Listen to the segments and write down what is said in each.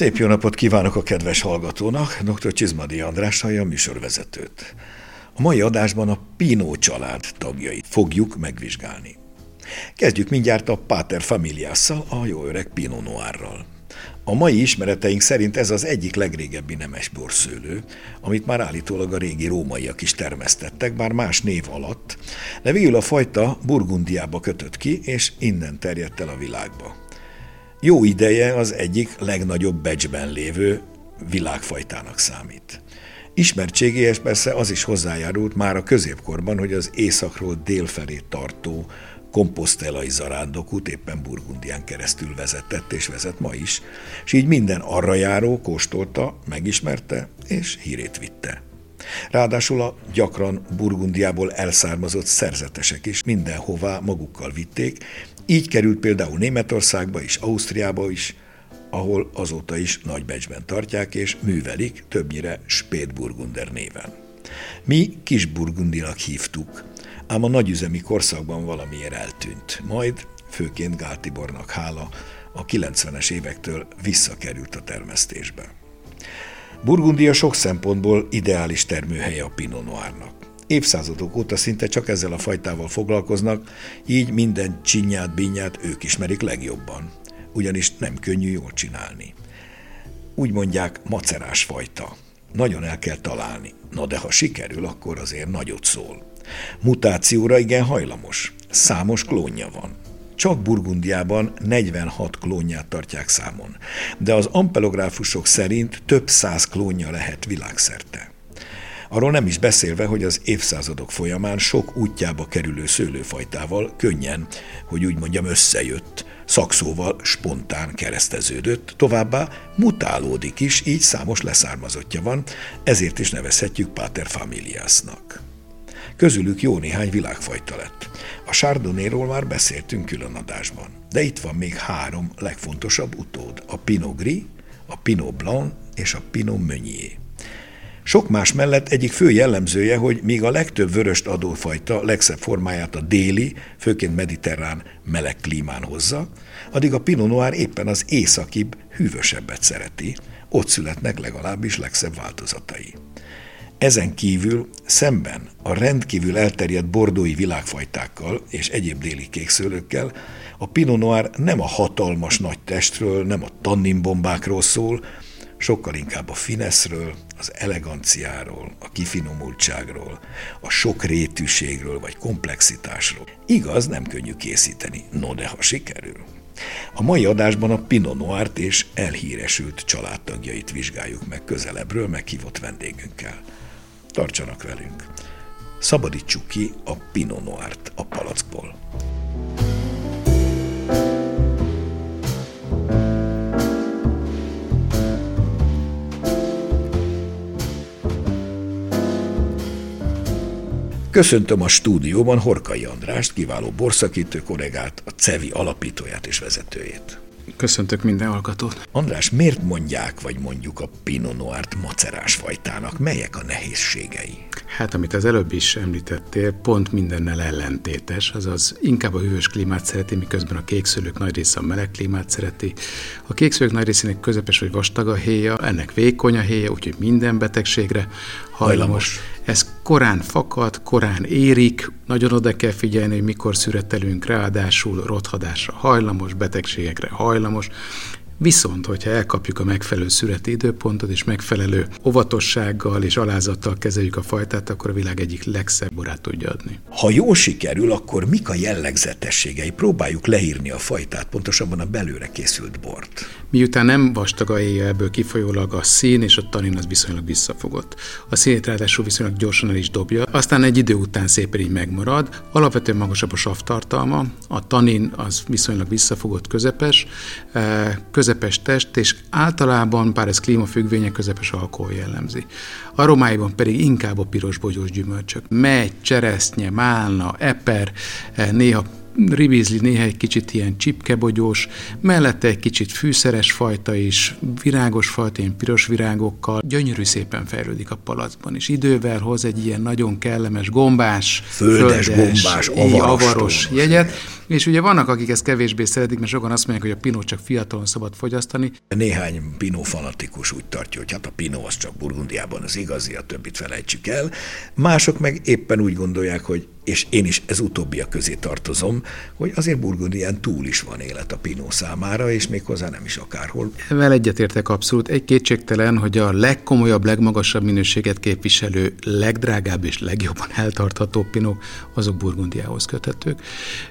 Szép jó napot kívánok a kedves hallgatónak, dr. Csizmadi András a műsorvezetőt. A mai adásban a Pino család tagjait fogjuk megvizsgálni. Kezdjük mindjárt a Pater Familiasszal, a jó öreg Pino Noirral. A mai ismereteink szerint ez az egyik legrégebbi nemes borszőlő, amit már állítólag a régi rómaiak is termesztettek, bár más név alatt, de végül a fajta Burgundiába kötött ki, és innen terjedt el a világba. Jó ideje az egyik legnagyobb becsben lévő világfajtának számít. Ismertségéhez persze az is hozzájárult már a középkorban, hogy az északról délfelé tartó komposztelai zarándokút éppen Burgundián keresztül vezetett és vezet ma is, és így minden arra járó kóstolta, megismerte és hírét vitte. Ráadásul a gyakran Burgundiából elszármazott szerzetesek is mindenhová magukkal vitték, így került például Németországba és Ausztriába is, ahol azóta is nagybecsben tartják és művelik, többnyire Spätburgunder néven. Mi Kisburgundinak hívtuk, ám a nagyüzemi korszakban valamiért eltűnt. Majd, főként Gál Tibornak hála, a 90-es évektől visszakerült a termesztésbe. Burgundia sok szempontból ideális termőhelye a Pinot Noirnak. Évszázadok óta szinte csak ezzel a fajtával foglalkoznak, így minden csinyát, binyát ők ismerik legjobban. Ugyanis nem könnyű jól csinálni. Úgy mondják, macerás fajta. Nagyon el kell találni. Na de ha sikerül, akkor azért nagyot szól. Mutációra igen hajlamos. Számos klónja van. Csak Burgundiában 46 klónját tartják számon, de az ampelográfusok szerint több száz klónja lehet világszerte. Arról nem is beszélve, hogy az évszázadok folyamán sok útjába kerülő szőlőfajtával könnyen, hogy úgy mondjam, összejött, szakszóval spontán kereszteződött, továbbá mutálódik is, így számos leszármazottja van, ezért is nevezhetjük Pater Familiasnak. Közülük jó néhány világfajta lett. A Chardonnayról már beszéltünk külön adásban, de itt van még három legfontosabb utód, a Pinot Gris, a Pinot Blanc és a Pinot Meunier. Sok más mellett egyik fő jellemzője, hogy míg a legtöbb vöröst adófajta legszebb formáját a déli, főként mediterrán meleg klímán hozza, addig a Pinot Noir éppen az északibb, hűvösebbet szereti, ott születnek legalábbis legszebb változatai. Ezen kívül szemben a rendkívül elterjedt bordói világfajtákkal és egyéb déli kékszőlőkkel a Pinot Noir nem a hatalmas nagy testről, nem a tanninbombákról szól, sokkal inkább a fineszről, az eleganciáról, a kifinomultságról, a sok rétűségről vagy komplexitásról. Igaz, nem könnyű készíteni, no de ha sikerül. A mai adásban a Pinot Noir-t és elhíresült családtagjait vizsgáljuk meg közelebbről meghívott vendégünkkel. Tartsanak velünk! Szabadítsuk ki a Pinot Noir-t a palackból. Köszöntöm a stúdióban Horkai Andrást, kiváló borszakítő kollégát, a CEVI alapítóját és vezetőjét. Köszöntök minden hallgatót. András, miért mondják, vagy mondjuk a Pinot Noir-t macerás fajtának? Melyek a nehézségei? Hát, amit az előbb is említettél, pont mindennel ellentétes, azaz inkább a hűvös klímát szereti, miközben a kékszőlők nagy része a meleg klímát szereti. A kékszőlők nagy részének közepes vagy vastag a héja, ennek vékony a héja, úgyhogy minden betegségre hajlamos. hajlamos. Ez korán fakad, korán érik, nagyon oda kell figyelni, hogy mikor szüretelünk, ráadásul rothadásra hajlamos, betegségekre hajlamos, Viszont, hogyha elkapjuk a megfelelő szüreti időpontot, és megfelelő óvatossággal és alázattal kezeljük a fajtát, akkor a világ egyik legszebb borát tudja adni. Ha jól sikerül, akkor mik a jellegzetességei? Próbáljuk leírni a fajtát, pontosabban a belőle készült bort. Miután nem vastag a éjjel, ebből kifolyólag a szín és a tanin az viszonylag visszafogott. A színét ráadásul viszonylag gyorsan el is dobja, aztán egy idő után szépen így megmarad. Alapvetően magasabb a savtartalma, a tanin az viszonylag visszafogott, közepes, eh, közepes test, és általában, bár ez klímafüggvénye, közepes alkohol jellemzi. Aromáiban pedig inkább a piros bogyós gyümölcsök. Megy, cseresznye, málna, eper, eh, néha ribizli néha egy kicsit ilyen csipkebogyós, mellette egy kicsit fűszeres fajta is, virágos fajta, ilyen piros virágokkal, gyönyörű szépen fejlődik a palacban, és idővel hoz egy ilyen nagyon kellemes gombás, földes, földes gombás, avaros, avaros jegyet, és ugye vannak, akik ezt kevésbé szeretik, mert sokan azt mondják, hogy a pinó csak fiatalon szabad fogyasztani. Néhány pinó fanatikus úgy tartja, hogy hát a pinó az csak Burgundiában az igazi, a többit felejtsük el. Mások meg éppen úgy gondolják, hogy és én is ez utóbbiak közé tartozom, hogy azért Burgundián túl is van élet a Pinó számára, és méghozzá nem is akárhol. Vel egyetértek abszolút. Egy kétségtelen, hogy a legkomolyabb, legmagasabb minőséget képviselő, legdrágább és legjobban eltartható Pinók, azok Burgundiához köthetők.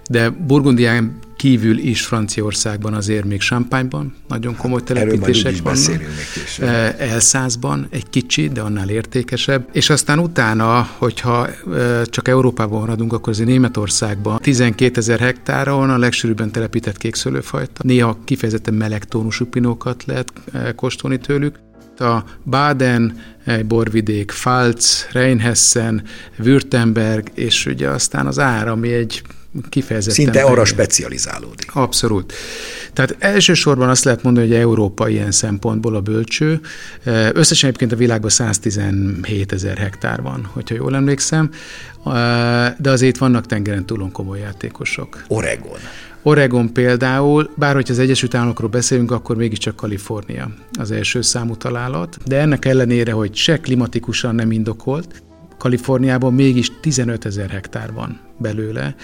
De Burgundián kívül is Franciaországban azért még Champagne-ban nagyon komoly telepítések vannak. Elszázban egy kicsi, de annál értékesebb. És aztán utána, hogyha csak Európában maradunk, akkor azért Németországban 12 ezer hektáron a legsűrűbben telepített kékszőlőfajta. Néha kifejezetten meleg tónusú pinókat lehet kóstolni tőlük a Baden, borvidék, Pfalz, Rheinhessen, Württemberg, és ugye aztán az ár, ami egy kifejezetten... Szinte arra specializálódik. Abszolút. Tehát elsősorban azt lehet mondani, hogy Európa ilyen szempontból a bölcső. Összesen egyébként a világban 117 ezer hektár van, hogyha jól emlékszem, de azért vannak tengeren túlon komoly játékosok. Oregon. Oregon például, bár hogyha az Egyesült Államokról beszélünk, akkor mégiscsak Kalifornia az első számú találat, de ennek ellenére, hogy se klimatikusan nem indokolt, Kaliforniában mégis 15 ezer hektár van belőle,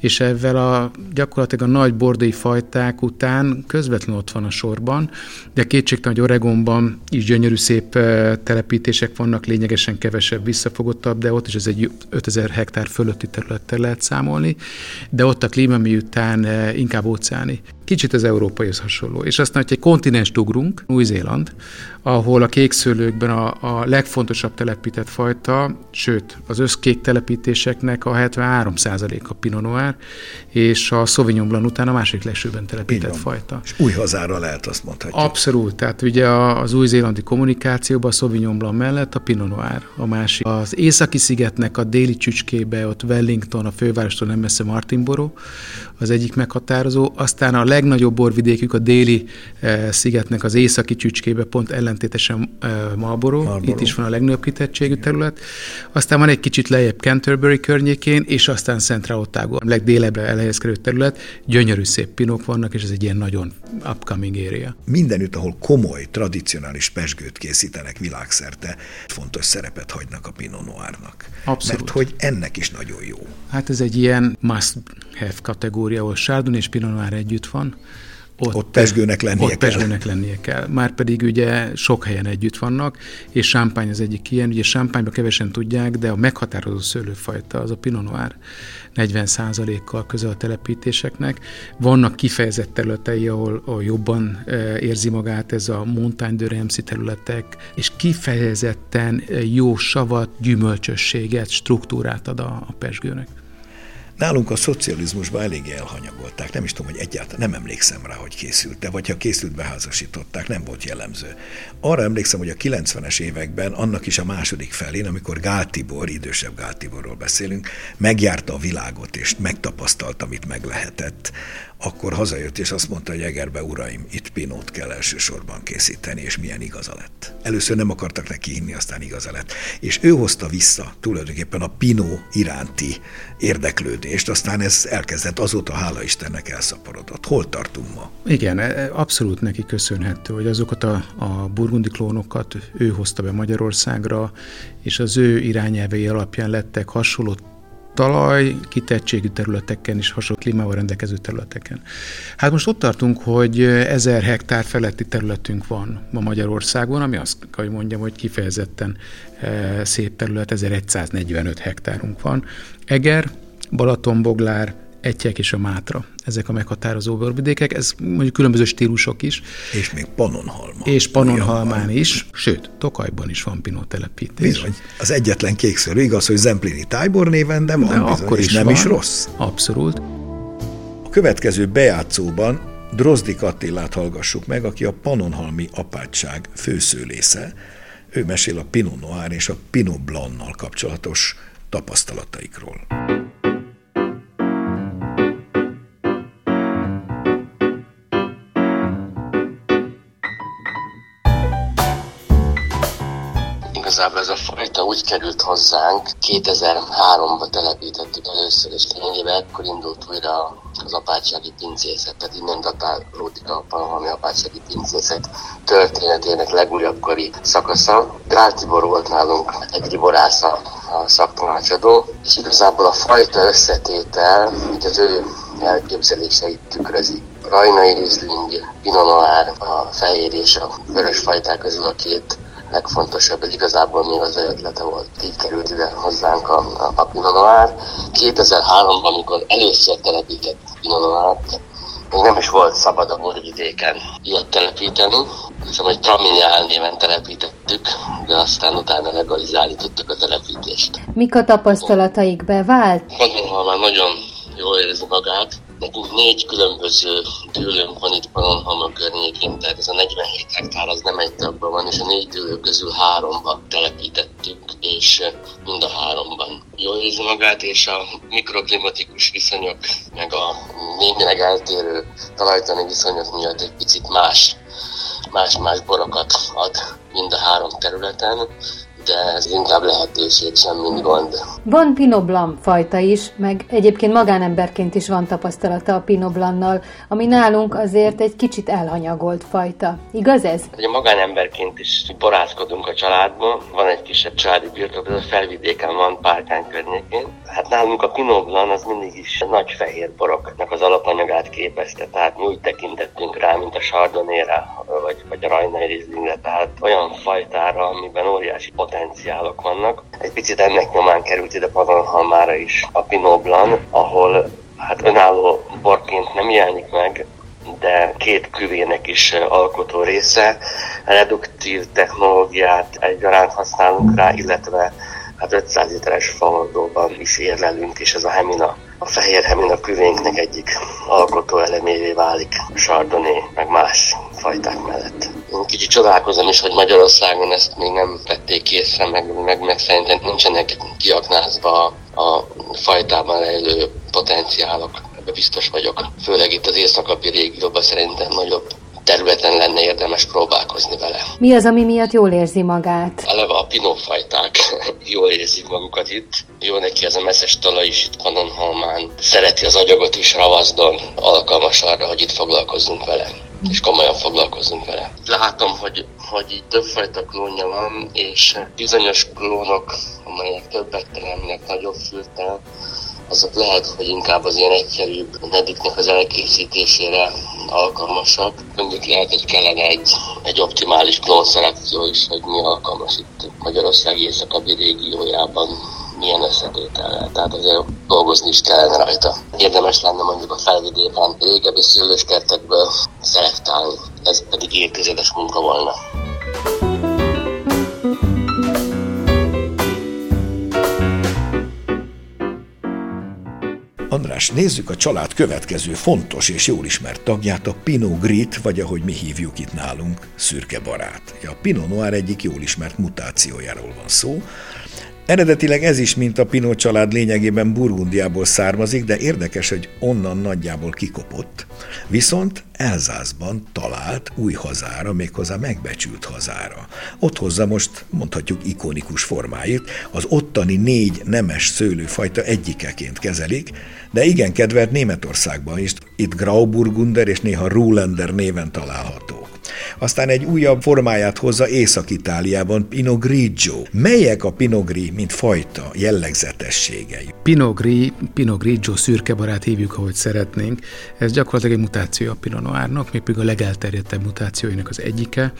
és ezzel a gyakorlatilag a nagy bordai fajták után közvetlenül ott van a sorban, de kétségtelen, hogy Oregonban is gyönyörű szép telepítések vannak, lényegesen kevesebb, visszafogottabb, de ott is ez egy 5000 hektár fölötti területtel lehet számolni, de ott a klíma miután inkább óceáni. Kicsit az európaihoz hasonló. És aztán, hogy egy kontinens ugrunk, Új-Zéland, ahol a kékszőlőkben a, a legfontosabb telepített fajta, sőt, az összkék telepítéseknek a 73 a Pinot Noir, és a Sauvignon Blanc után a másik legsőbben telepített fajta. És új hazára lehet azt mondhatni. Abszolút, tehát ugye az új-zélandi kommunikációban a Sauvignon Blanc mellett a Pinot Noir a másik. Az északi szigetnek a déli csücskébe, ott Wellington, a fővárostól nem messze Martinborough, az egyik meghatározó, aztán a legnagyobb borvidékük a déli eh, szigetnek az északi csücskébe, pont ellentétesen eh, Marlborough, Marlborough, itt is van a legnagyobb kitettségű terület, aztán van egy kicsit lejjebb Canterbury környékén, és aztán Central Otago, a legdélebbre elhelyezkedő terület, gyönyörű szép pinok vannak, és ez egy ilyen nagyon upcoming area. Mindenütt, ahol komoly, tradicionális pesgőt készítenek világszerte, fontos szerepet hagynak a Pinot Noirnak. Abszolút. Mert hogy ennek is nagyon jó. Hát ez egy ilyen must have kategória, ahol Chardonnay és Pinot Noir együtt van, ott, ott pesgőnek lennie ott kell. pesgőnek lennie kell. Márpedig ugye sok helyen együtt vannak, és Champagne az egyik ilyen. Ugye champagne kevesen tudják, de a meghatározó szőlőfajta az a Pinot Noir 40%-kal közel a telepítéseknek. Vannak kifejezett területei, ahol, ahol jobban e, érzi magát ez a Montagne de területek, és kifejezetten jó savat, gyümölcsösséget, struktúrát ad a, a pesgőnek. Nálunk a szocializmusban eléggé elhanyagolták, nem is tudom, hogy egyáltalán nem emlékszem rá, hogy készült, de vagy ha készült, beházasították, nem volt jellemző. Arra emlékszem, hogy a 90-es években, annak is a második felén, amikor Gál Tibor, idősebb Gál Tiborról beszélünk, megjárta a világot és megtapasztalta, amit meg lehetett, akkor hazajött és azt mondta, hogy Egerbe, uraim, itt pinót kell elsősorban készíteni, és milyen igaza lett. Először nem akartak neki inni, aztán igaza lett. És ő hozta vissza tulajdonképpen a pinó iránti érdeklődést, aztán ez elkezdett, azóta hála Istennek elszaporodott. Hol tartunk ma? Igen, e, e, abszolút neki köszönhető, hogy azokat a, a burgundi klónokat ő hozta be Magyarországra, és az ő irányelvei alapján lettek hasonló talaj kitettségű területeken és hasonló klímával rendelkező területeken. Hát most ott tartunk, hogy ezer hektár feletti területünk van ma Magyarországon, ami azt kell, hogy mondjam, hogy kifejezetten e, szép terület, 1145 hektárunk van. Eger, Balatonboglár, Egyek és a Mátra. Ezek a meghatározó borvidékek, ez mondjuk különböző stílusok is. És még Panonhalma. És Panonhalmán is, sőt, Tokajban is van pinó telepítés. Bizony, az egyetlen kékszörű, igaz, hogy Zemplini Tájbor néven, de van de bizony, akkor is nem van. is rossz. Abszolút. A következő bejátszóban Drozdik Attilát hallgassuk meg, aki a Panonhalmi apátság főszőlésze. Ő mesél a Pinot Noir és a Pinot Blanc-nal kapcsolatos tapasztalataikról. Igazából ez a fajta úgy került hozzánk, 2003-ban telepítettük először, és lényegében ekkor indult újra az apátsági pincészet, tehát innen datálódik a Panahalmi apátsági pincészet történetének legújabb kori szakasza. Gál Tibor volt nálunk egy riborász a szaktanácsadó, és igazából a fajta összetétel, hogy az ő elképzeléseit tükrözi. Rajnai Riesling, Pinot Noir, a fehér és a vörös fajták közül a két legfontosabb, ez igazából még az ötlete volt. Így került ide hozzánk a, a, a Pinot Noir. 2003-ban, amikor először telepített Pinot Noir, még nem is volt szabad a borvidéken ilyet telepíteni, hiszen hogy Traminiál néven telepítettük, de aztán utána legalizálni tudtuk a telepítést. Mik a tapasztalataik bevált? Már nagyon jól érzi magát, Nekünk négy különböző dűlőnk van itt Pannonhalma környékén, tehát ez a 47 hektár az nem egy tagban van, és a négy dűlő közül háromba telepítettük, és mind a háromban. Jól érzi magát, és a mikroklimatikus viszonyok, meg a némileg eltérő talajtani viszonyok miatt egy picit más más-más borokat ad mind a három területen de ez inkább lehetőség, sem mint gond. Van Pinot Blanc fajta is, meg egyébként magánemberként is van tapasztalata a Pinot Blancnal, ami nálunk azért egy kicsit elhanyagolt fajta. Igaz ez? Ugye magánemberként is borázkodunk a családban, van egy kisebb családi birtok, ez a felvidéken van, Párkány környékén. Hát nálunk a Pinot Blanc az mindig is nagy fehér boroknak az alapanyagát képezte, tehát mi úgy tekintettünk rá, mint a chardonnay vagy, vagy a Rajnai Rieslingre, tehát olyan fajtára, amiben óriási pot potenciálok vannak. Egy picit ennek nyomán került ide Pannonhalmára is a Pinot Blanc, ahol hát önálló borként nem jelenik meg, de két küvének is alkotó része. Reduktív technológiát egyaránt használunk rá, illetve hát 500 literes fahordóban is érlelünk, és ez a hemina, a fehér hemina küvénknek egyik alkotó elemévé válik a Chardonnay, meg más fajták mellett. Én kicsit csodálkozom is, hogy Magyarországon ezt még nem vették észre, meg, meg, meg szerintem nincsenek kiaknázva a fajtában rejlő potenciálok. Ebbe biztos vagyok. Főleg itt az északapi régióban szerintem nagyobb területen lenne érdemes próbálkozni vele. Mi az, ami miatt jól érzi magát? Eleve a pinófajták jól érzik magukat itt. Jó neki ez a messzes talaj is itt Pannonhalmán. Szereti az agyagot is ravazdon, alkalmas arra, hogy itt foglalkozzunk vele és komolyan foglalkozunk vele. Látom, hogy, hogy itt többfajta klónja van, és bizonyos klónok, amelyek többet teremnek, nagyobb fürtel, azok lehet, hogy inkább az ilyen egyszerűbb nediknek az elkészítésére alkalmasak. Mondjuk lehet, hogy kellene egy, egy optimális klónszelekció is, hogy mi alkalmas itt Magyarország északabbi régiójában milyen összetétellel. Tehát azért dolgozni is kellene rajta. Érdemes lenne mondjuk a felvidéken régebbi szőlőskertekből szelektálni. Ez pedig évtizedes munka volna. András, nézzük a család következő fontos és jól ismert tagját, a Pinot Grit, vagy ahogy mi hívjuk itt nálunk, szürke barát. A Pinot Noir egyik jól ismert mutációjáról van szó, Eredetileg ez is, mint a Pinot család lényegében Burgundiából származik, de érdekes, hogy onnan nagyjából kikopott. Viszont Elzászban talált új hazára, méghozzá megbecsült hazára. Ott hozza most, mondhatjuk, ikonikus formáit, az ottani négy nemes szőlőfajta egyikeként kezelik, de igen kedvelt Németországban is, itt Grauburgunder és néha Rulender néven található. Aztán egy újabb formáját hozza Észak-Itáliában, Pinot Grigio. Melyek a Pinot Gris, mint fajta jellegzetességei? Pinot Gris, Pinot Grigio szürkebarát hívjuk, ahogy szeretnénk. Ez gyakorlatilag egy mutáció a Pinot Noirnak, még a legelterjedtebb mutációinak az egyike.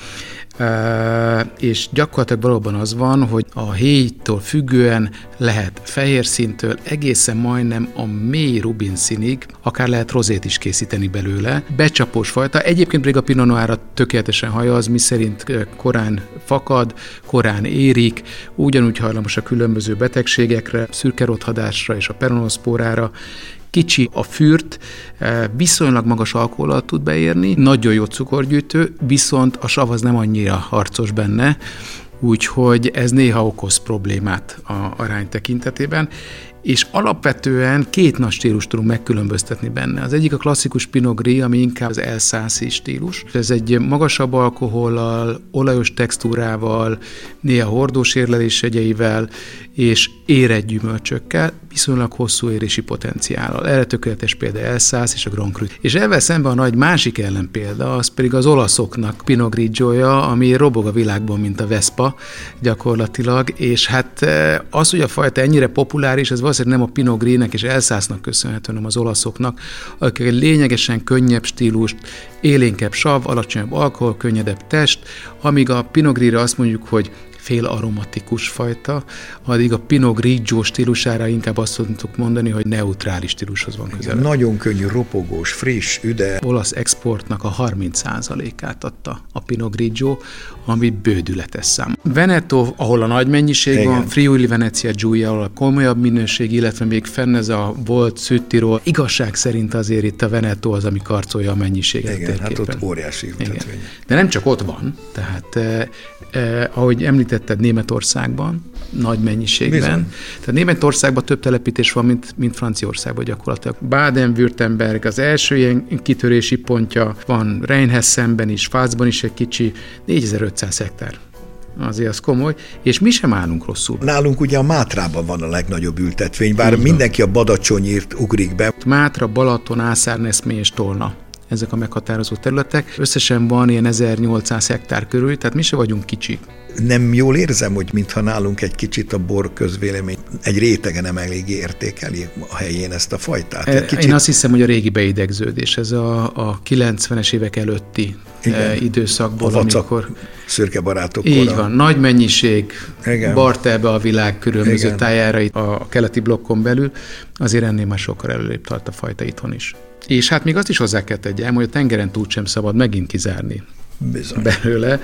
És gyakorlatilag valóban az van, hogy a héjtól függően lehet fehér szintől egészen majdnem a mély rubin színig, akár lehet rozét is készíteni belőle. Becsapós fajta. Egyébként pedig a Pinot Noir tökéletesen hajaz, mi szerint korán fakad, korán érik, ugyanúgy hajlamos a különböző betegségekre, szürkerothadásra és a peronoszpórára, kicsi a fürt, viszonylag magas alkoholat tud beérni, nagyon jó cukorgyűjtő, viszont a sav az nem annyira harcos benne, úgyhogy ez néha okoz problémát a arány tekintetében, és alapvetően két nagy stílus tudunk megkülönböztetni benne. Az egyik a klasszikus Pinot Gris, ami inkább az elszászi stílus. Ez egy magasabb alkohollal, olajos textúrával, néha hordós érlelés jegyeivel, és érett gyümölcsökkel, viszonylag hosszú érési potenciállal. Erre tökéletes példa Elszász és a Grand Cru. És ezzel szemben a nagy másik ellenpélda, az pedig az olaszoknak Pinot Grigio-ja, ami robog a világban, mint a Vespa gyakorlatilag, és hát eh, az, hogy a fajta ennyire populáris, ez valószínűleg nem a Pinot Grignek és Elszásznak köszönhető, hanem az olaszoknak, akik egy lényegesen könnyebb stílust, élénkebb sav, alacsonyabb alkohol, könnyedebb test, amíg a Pinot Grigre azt mondjuk, hogy fél aromatikus fajta, addig a Pinot Grigio stílusára inkább azt tudtuk mondani, hogy neutrális stílushoz van közel. Nagyon könnyű, ropogós, friss, üde. Olasz exportnak a 30%-át adta a Pinot Grigio, ami bődületes szám. Veneto, ahol a nagy mennyiség Igen. van, Friuli Venezia Giulia, ahol a komolyabb minőség, illetve még fenn ez a volt Szüttiról. Igazság szerint azért itt a Veneto az, ami karcolja a mennyiséget. Igen, hát ott óriási ültetvény. De nem csak ott van, tehát eh, eh, ahogy említetted, Németországban, nagy mennyiségben. Bizony. Tehát Németországban több telepítés van, mint, mint Franciaországban gyakorlatilag. Baden-Württemberg az első ilyen kitörési pontja, van Rheinhessenben is, Fázban is egy kicsi, 4500 hektár azért az komoly, és mi sem állunk rosszul. Nálunk ugye a Mátrában van a legnagyobb ültetvény, bár Igen. mindenki a Badacsonyért ugrik be. Mátra, Balaton, Ászárneszmé és Tolna ezek a meghatározó területek. Összesen van ilyen 1800 hektár körül, tehát mi se vagyunk kicsik nem jól érzem, hogy mintha nálunk egy kicsit a bor közvélemény egy rétege nem elég értékeli a helyén ezt a fajtát. Egy kicsit... Én azt hiszem, hogy a régi beidegződés, ez a, a 90-es évek előtti Igen. Eh, időszakból, a amikor... szürke barátok Így kora. van, nagy mennyiség Igen. bartelbe a világ különböző Igen. tájára a keleti blokkon belül, azért ennél már sokkal előrébb tart a fajta itthon is. És hát még azt is hozzá kell tegyem, hogy a tengeren túl sem szabad megint kizárni Bizony. belőle,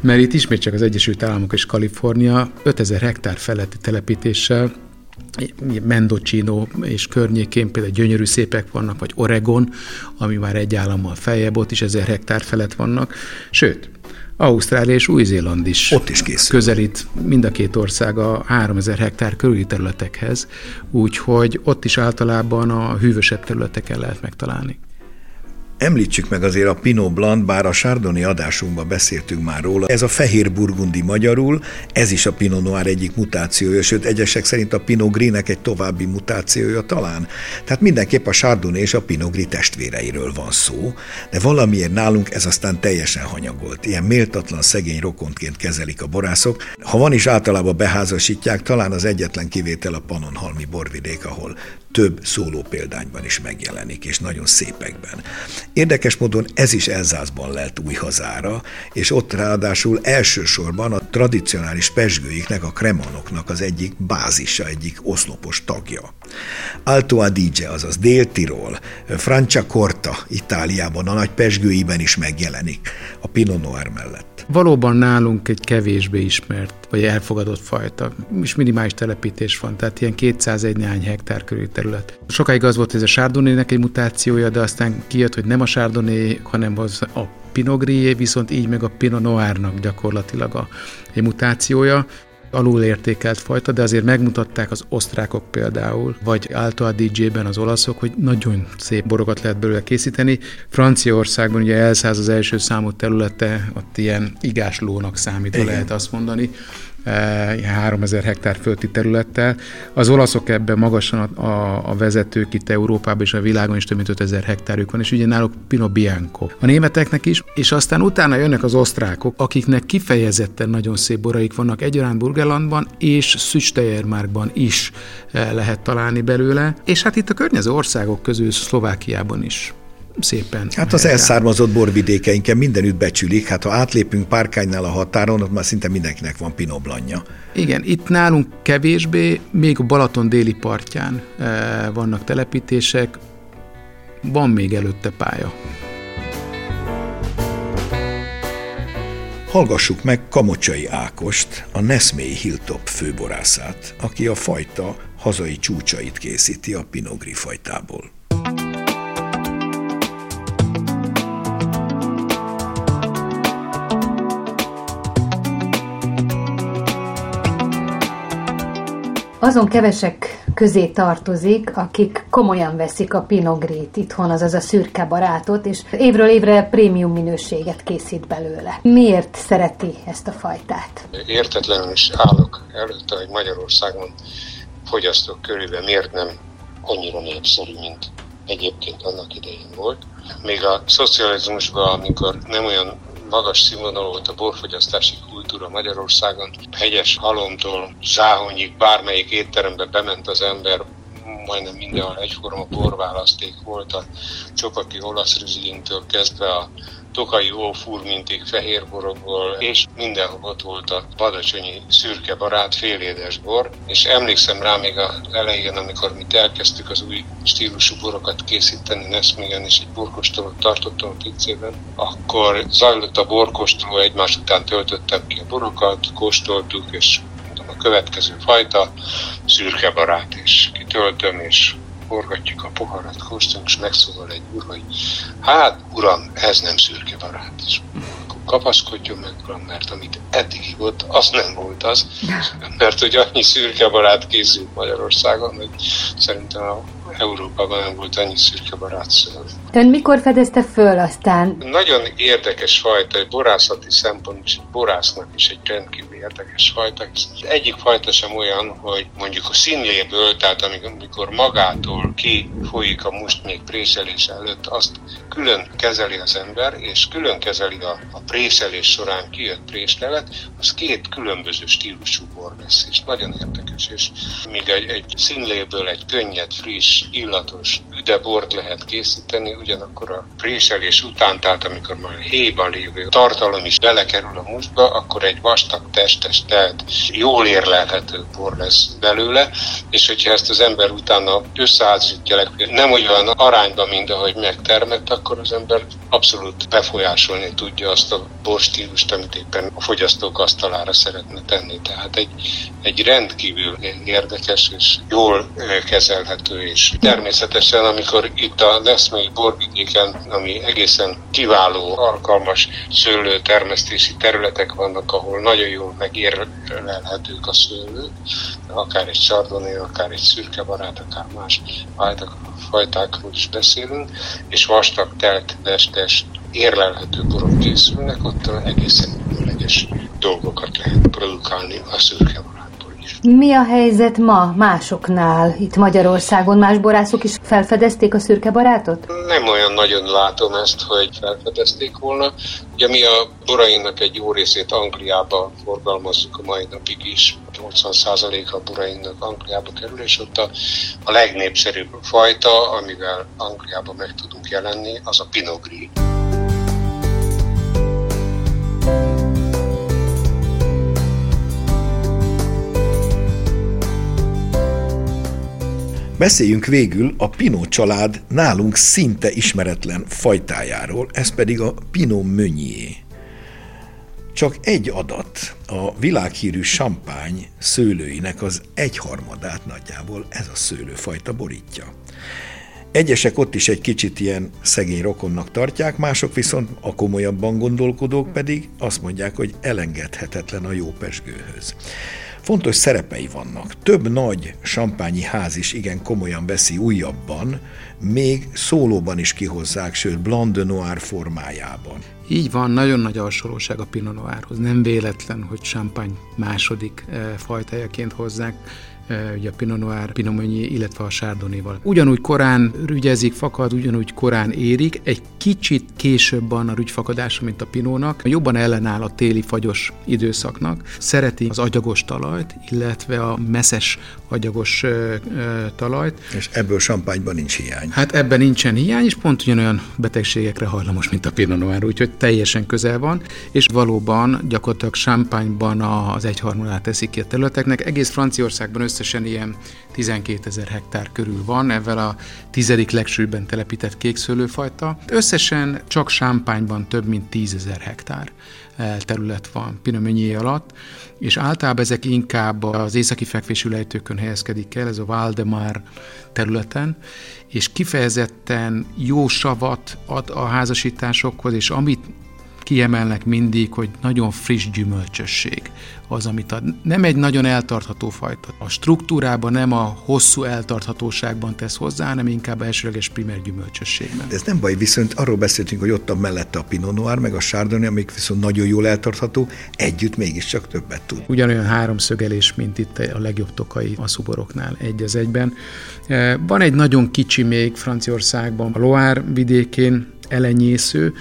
mert itt ismét csak az Egyesült Államok és Kalifornia 5000 hektár feletti telepítéssel Mendocino és környékén például gyönyörű szépek vannak, vagy Oregon, ami már egy állammal feljebb, ott is ezer hektár felett vannak. Sőt, Ausztrália és Új-Zéland is, Ott is készül. közelít mind a két ország a 3000 hektár körüli területekhez, úgyhogy ott is általában a hűvösebb területeken lehet megtalálni. Említsük meg azért a Pinot Blanc, bár a Chardonnay adásunkban beszéltünk már róla. Ez a fehér burgundi magyarul, ez is a Pinot Noir egyik mutációja, sőt egyesek szerint a Pinot Grisnek egy további mutációja talán. Tehát mindenképp a Chardonnay és a Pinot Gris testvéreiről van szó, de valamiért nálunk ez aztán teljesen hanyagolt. Ilyen méltatlan szegény rokontként kezelik a borászok. Ha van is általában beházasítják, talán az egyetlen kivétel a Panonhalmi borvidék, ahol több szóló példányban is megjelenik, és nagyon szépekben. Érdekes módon ez is Elzászban lett új hazára, és ott ráadásul elsősorban a tradicionális pesgőiknek, a kremanoknak az egyik bázisa, egyik oszlopos tagja. Alto Adige, azaz Dél-Tirol, Francia Corta Itáliában a nagy pesgőiben is megjelenik, a Pinot Noir mellett. Valóban nálunk egy kevésbé ismert, vagy elfogadott fajta, és minimális telepítés van, tehát ilyen 201 néhány hektár körül terület. Sokáig az volt, hogy ez a chardonnay egy mutációja, de aztán kijött, hogy nem a Chardonnay, hanem az a Pinot Gris, viszont így meg a Pinot Noirnak gyakorlatilag a, egy mutációja alulértékelt fajta, de azért megmutatták az osztrákok például, vagy Alto Adige-ben az olaszok, hogy nagyon szép borokat lehet belőle készíteni. Franciaországban ugye elszáz az első számú területe, ott ilyen igáslónak számítva lehet azt mondani, 3000 eh, hektár fölti területtel. Az olaszok ebben magasan a, a, vezetők itt Európában és a világon is több mint 5000 hektárjuk van, és ugye náluk Pino Bianco. A németeknek is, és aztán utána jönnek az osztrákok, akiknek kifejezetten nagyon szép boraik vannak egyaránt Burgerlandban és Szüstejermárkban is eh, lehet találni belőle, és hát itt a környező országok közül Szlovákiában is szépen. Hát az elszármazott borvidékeinken mindenütt becsülik, hát ha átlépünk Párkánynál a határon, ott már szinte mindenkinek van pinoblanja. Igen, itt nálunk kevésbé, még a Balaton déli partján eh, vannak telepítések, van még előtte pálya. Hallgassuk meg Kamocsai Ákost, a Neszmélyi Hilltop főborászát, aki a fajta hazai csúcsait készíti a Pinogri fajtából. Azon kevesek közé tartozik, akik komolyan veszik a Pinogrét itthon, azaz a szürke barátot, és évről évre prémium minőséget készít belőle. Miért szereti ezt a fajtát? Értetlenül is állok előtte, hogy Magyarországon fogyasztók körülben miért nem annyira népszerű, mint egyébként annak idején volt. Még a szocializmusban, amikor nem olyan magas színvonalú volt a borfogyasztási kultúra Magyarországon. Hegyes halomtól Záhonyig bármelyik étterembe bement az ember, majdnem mindenhol egyforma borválaszték volt, a csopaki olasz rizlintől kezdve a tokai ófúrmintig fehér borokból, és mindenhol volt a badacsonyi szürke barát, félédes bor, és emlékszem rá még az elején, amikor mi elkezdtük az új stílusú borokat készíteni Neszmégen, és egy borkostolót tartottam a pincében, akkor zajlott a borkostoló, egymás után töltöttem ki a borokat, kóstoltuk, és a következő fajta, szürke barát, és kitöltöm, és forgatjuk a poharat, kóstolunk, és megszólal egy úr, hogy hát, uram, ez nem szürke barát. És kapaszkodjon meg, uram, mert amit eddig hívott, az nem volt az, mert hogy annyi szürke barát készült Magyarországon, hogy szerintem a Európában nem volt annyi szürke barát szőlő. Ön mikor fedezte föl aztán? Nagyon érdekes fajta, egy borászati szempont, és egy borásznak is egy rendkívül érdekes fajta. Egyik fajta sem olyan, hogy mondjuk a színléből, tehát amikor magától kifolyik a must még préselés előtt, azt külön kezeli az ember, és külön kezeli a, a préselés során kijött préslelet, az két különböző stílusú bor lesz, és nagyon érdekes, és míg egy, egy színléből egy könnyed, friss, illatos üdebort lehet készíteni, ugyanakkor a préselés után, tehát amikor már héjban lévő tartalom is belekerül a mustba, akkor egy vastag testes, tehát jól érlelhető bor lesz belőle, és hogyha ezt az ember utána összeházítja, nem olyan arányban, mint ahogy megtermett, akkor az ember abszolút befolyásolni tudja azt a borstílust, amit éppen a fogyasztók asztalára szeretne tenni. Tehát egy, egy rendkívül érdekes és jól kezelhető, és természetesen, amikor itt a Leszmei borvidéken, ami egészen kiváló, alkalmas szőlő termesztési területek vannak, ahol nagyon jól megérlelhetők a szőlők, akár egy sardoné, akár egy szürke barát, akár más fajtákról is beszélünk, és vastag, telt, testes, érlelhető borok készülnek, ott egészen különleges dolgokat lehet produkálni a szürke barátból is. Mi a helyzet ma másoknál? Itt Magyarországon más borászok is felfedezték a szürke barátot? Nem olyan nagyon látom ezt, hogy felfedezték volna. Ugye mi a borainknak egy jó részét Angliába forgalmazzuk a mai napig is. 80%-a a borainknak Angliába kerül, és ott a, a legnépszerűbb fajta, amivel Angliába meg tudunk jelenni, az a Pinot Gris. Beszéljünk végül a Pinot család nálunk szinte ismeretlen fajtájáról, ez pedig a Pinot Meunier. Csak egy adat, a világhírű sampány szőlőinek az egyharmadát nagyjából ez a szőlőfajta borítja. Egyesek ott is egy kicsit ilyen szegény rokonnak tartják, mások viszont a komolyabban gondolkodók pedig azt mondják, hogy elengedhetetlen a jó pesgőhöz. Fontos szerepei vannak. Több nagy sampányi ház is igen komolyan veszi újabban, még szólóban is kihozzák, sőt Blanc de Noir formájában. Így van, nagyon nagy a hasonlóság a Pinot Noirhoz. Nem véletlen, hogy champagne második eh, fajtájaként hozzák ugye a Pinot Noir, Pinot Meunier, illetve a Chardonnay-val. Ugyanúgy korán rügyezik, fakad, ugyanúgy korán érik, egy kicsit később van a rügyfakadása, mint a Pinónak. Jobban ellenáll a téli fagyos időszaknak. Szereti az agyagos talajt, illetve a messzes agyagos ö, ö, talajt. És ebből sampányban nincs hiány. Hát ebben nincsen hiány, és pont ugyanolyan betegségekre hajlamos, mint a Pinot Noir, úgyhogy teljesen közel van, és valóban gyakorlatilag champányban az egyharmadát teszik ki a területeknek. Egész Franciaországban össze összesen ilyen 12 ezer hektár körül van, ezzel a tizedik legsűrűbben telepített kékszőlőfajta. Összesen csak Sámpányban több mint 10 ezer hektár eh, terület van Meunier alatt, és általában ezek inkább az északi fekvésű lejtőkön helyezkedik el, ez a Valdemar területen, és kifejezetten jó savat ad a házasításokhoz, és amit kiemelnek mindig, hogy nagyon friss gyümölcsösség az, amit ad. Nem egy nagyon eltartható fajta. A struktúrában nem a hosszú eltarthatóságban tesz hozzá, hanem inkább elsőleges primer gyümölcsösségben. De ez nem baj, viszont arról beszéltünk, hogy ott a mellette a Pinot Noir, meg a Chardonnay, amik viszont nagyon jól eltartható, együtt mégiscsak többet tud. Ugyanolyan háromszögelés, mint itt a legjobb tokai a szuboroknál egy az egyben. E, van egy nagyon kicsi még Franciaországban, a Loire vidékén elenyésző,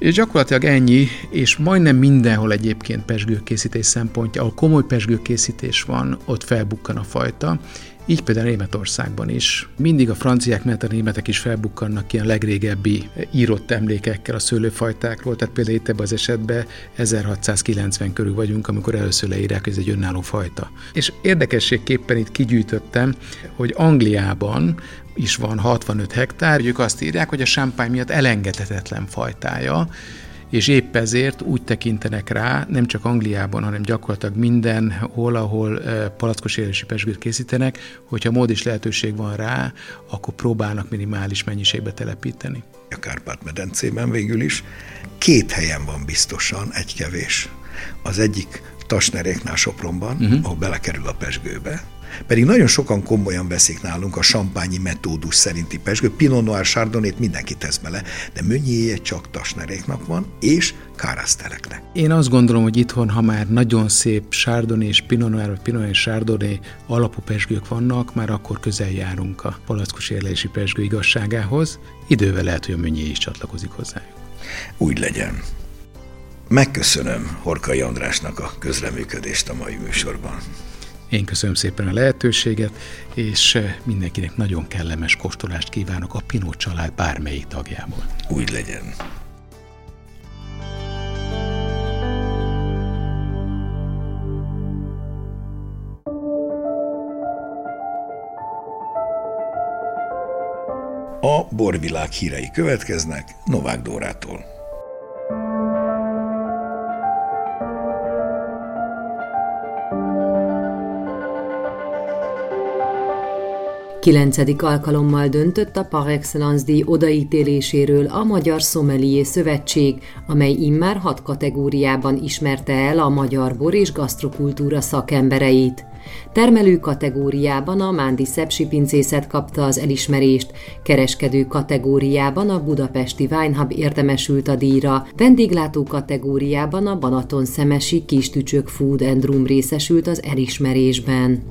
és gyakorlatilag ennyi, és majdnem mindenhol egyébként pesgőkészítés szempontja, ahol komoly pesgőkészítés van, ott felbukkan a fajta. Így például Németországban is. Mindig a franciák, mert a németek is felbukkannak ilyen legrégebbi írott emlékekkel a szőlőfajtákról, tehát például itt ebben az esetben 1690 körül vagyunk, amikor először leírják, hogy ez egy önálló fajta. És érdekességképpen itt kigyűjtöttem, hogy Angliában is van 65 hektár, ők azt írják, hogy a champagne miatt elengedhetetlen fajtája, és épp ezért úgy tekintenek rá, nem csak Angliában, hanem gyakorlatilag mindenhol, ahol palackos élési pesgőt készítenek, hogyha mód és lehetőség van rá, akkor próbálnak minimális mennyiségbe telepíteni. A Kárpát-medencében végül is két helyen van biztosan egy kevés. Az egyik Tasneréknál Sopronban, uh-huh. ahol belekerül a pesgőbe, pedig nagyon sokan komolyan veszik nálunk a sampányi metódus szerinti pesgő. Pinot Noir Chardonnay-t mindenki tesz bele, de Mönyéje csak tasneréknak van, és káraszteleknek. Én azt gondolom, hogy itthon, ha már nagyon szép Chardonnay és Pinot Noir, vagy Pinot és Chardonnay alapú pesgők vannak, már akkor közel járunk a palackos érlési pesgő igazságához. Idővel lehet, hogy a Mönyé is csatlakozik hozzájuk. Úgy legyen. Megköszönöm Horkai Andrásnak a közreműködést a mai műsorban. Én köszönöm szépen a lehetőséget, és eh, mindenkinek nagyon kellemes kóstolást kívánok a Pinó család bármelyik tagjából. Úgy legyen. A borvilág hírei következnek Novák Dórától. Kilencedik alkalommal döntött a Par Excellence díj odaítéléséről a Magyar Sommelier Szövetség, amely immár hat kategóriában ismerte el a magyar bor és gasztrokultúra szakembereit. Termelő kategóriában a Mándi Szepsi pincészet kapta az elismerést, kereskedő kategóriában a Budapesti Weinhub értemesült a díjra, vendéglátó kategóriában a Banaton Szemesi Kistücsök Food and Room részesült az elismerésben.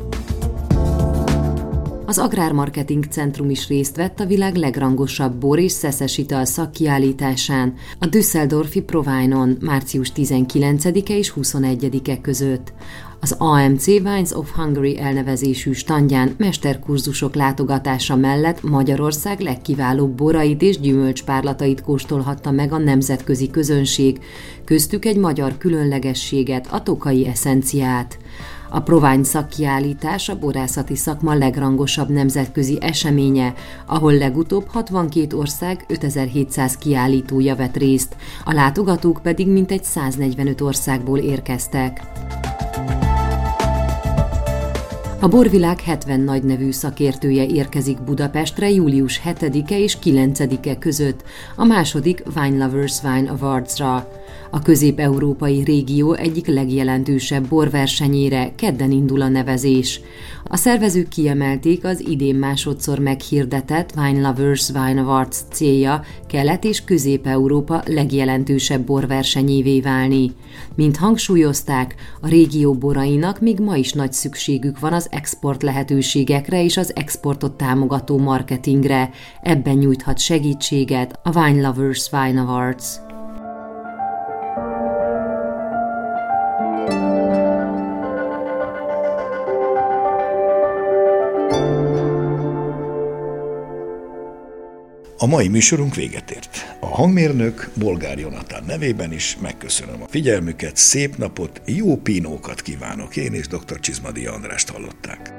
Az Agrármarketing Centrum is részt vett a világ legrangosabb bor és szeszes ital szakkiállításán, a Düsseldorfi Provine-on március 19-e és 21-e között. Az AMC Wines of Hungary elnevezésű standján mesterkurzusok látogatása mellett Magyarország legkiválóbb borait és gyümölcspárlatait kóstolhatta meg a nemzetközi közönség, köztük egy magyar különlegességet, a tokai eszenciát. A Provány szakkiállítás a borászati szakma legrangosabb nemzetközi eseménye, ahol legutóbb 62 ország 5700 kiállítója vett részt, a látogatók pedig mintegy 145 országból érkeztek. A borvilág 70 nagy nevű szakértője érkezik Budapestre július 7-e és 9-e között a második Wine Lovers Wine Awards-ra. A közép-európai régió egyik legjelentősebb borversenyére kedden indul a nevezés. A szervezők kiemelték az idén másodszor meghirdetett Wine Lovers Wine Awards célja Kelet- és Közép-Európa legjelentősebb borversenyévé válni. Mint hangsúlyozták, a régió borainak még ma is nagy szükségük van az export lehetőségekre és az exportot támogató marketingre. Ebben nyújthat segítséget a Wine Lovers Wine Awards. A mai műsorunk véget ért. A hangmérnök Bolgár Jonatán nevében is megköszönöm a figyelmüket, szép napot, jó pínókat kívánok. Én és dr. Csizmadi Andrást hallották.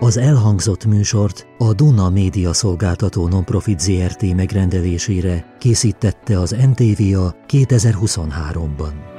Az elhangzott műsort a Duna Média Szolgáltató Nonprofit ZRT megrendelésére készítette az NTVA 2023-ban.